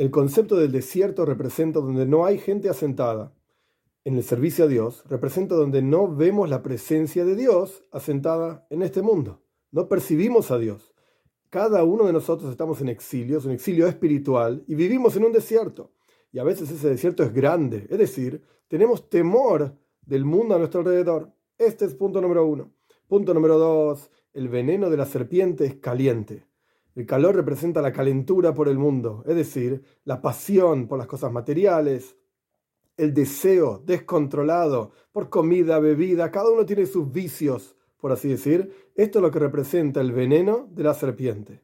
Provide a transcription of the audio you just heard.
El concepto del desierto representa donde no hay gente asentada. En el servicio a Dios representa donde no vemos la presencia de Dios asentada en este mundo. No percibimos a Dios. Cada uno de nosotros estamos en exilio, es un exilio espiritual, y vivimos en un desierto. Y a veces ese desierto es grande, es decir, tenemos temor del mundo a nuestro alrededor. Este es punto número uno. Punto número dos, el veneno de la serpiente es caliente. El calor representa la calentura por el mundo, es decir, la pasión por las cosas materiales, el deseo descontrolado por comida, bebida, cada uno tiene sus vicios, por así decir. Esto es lo que representa el veneno de la serpiente.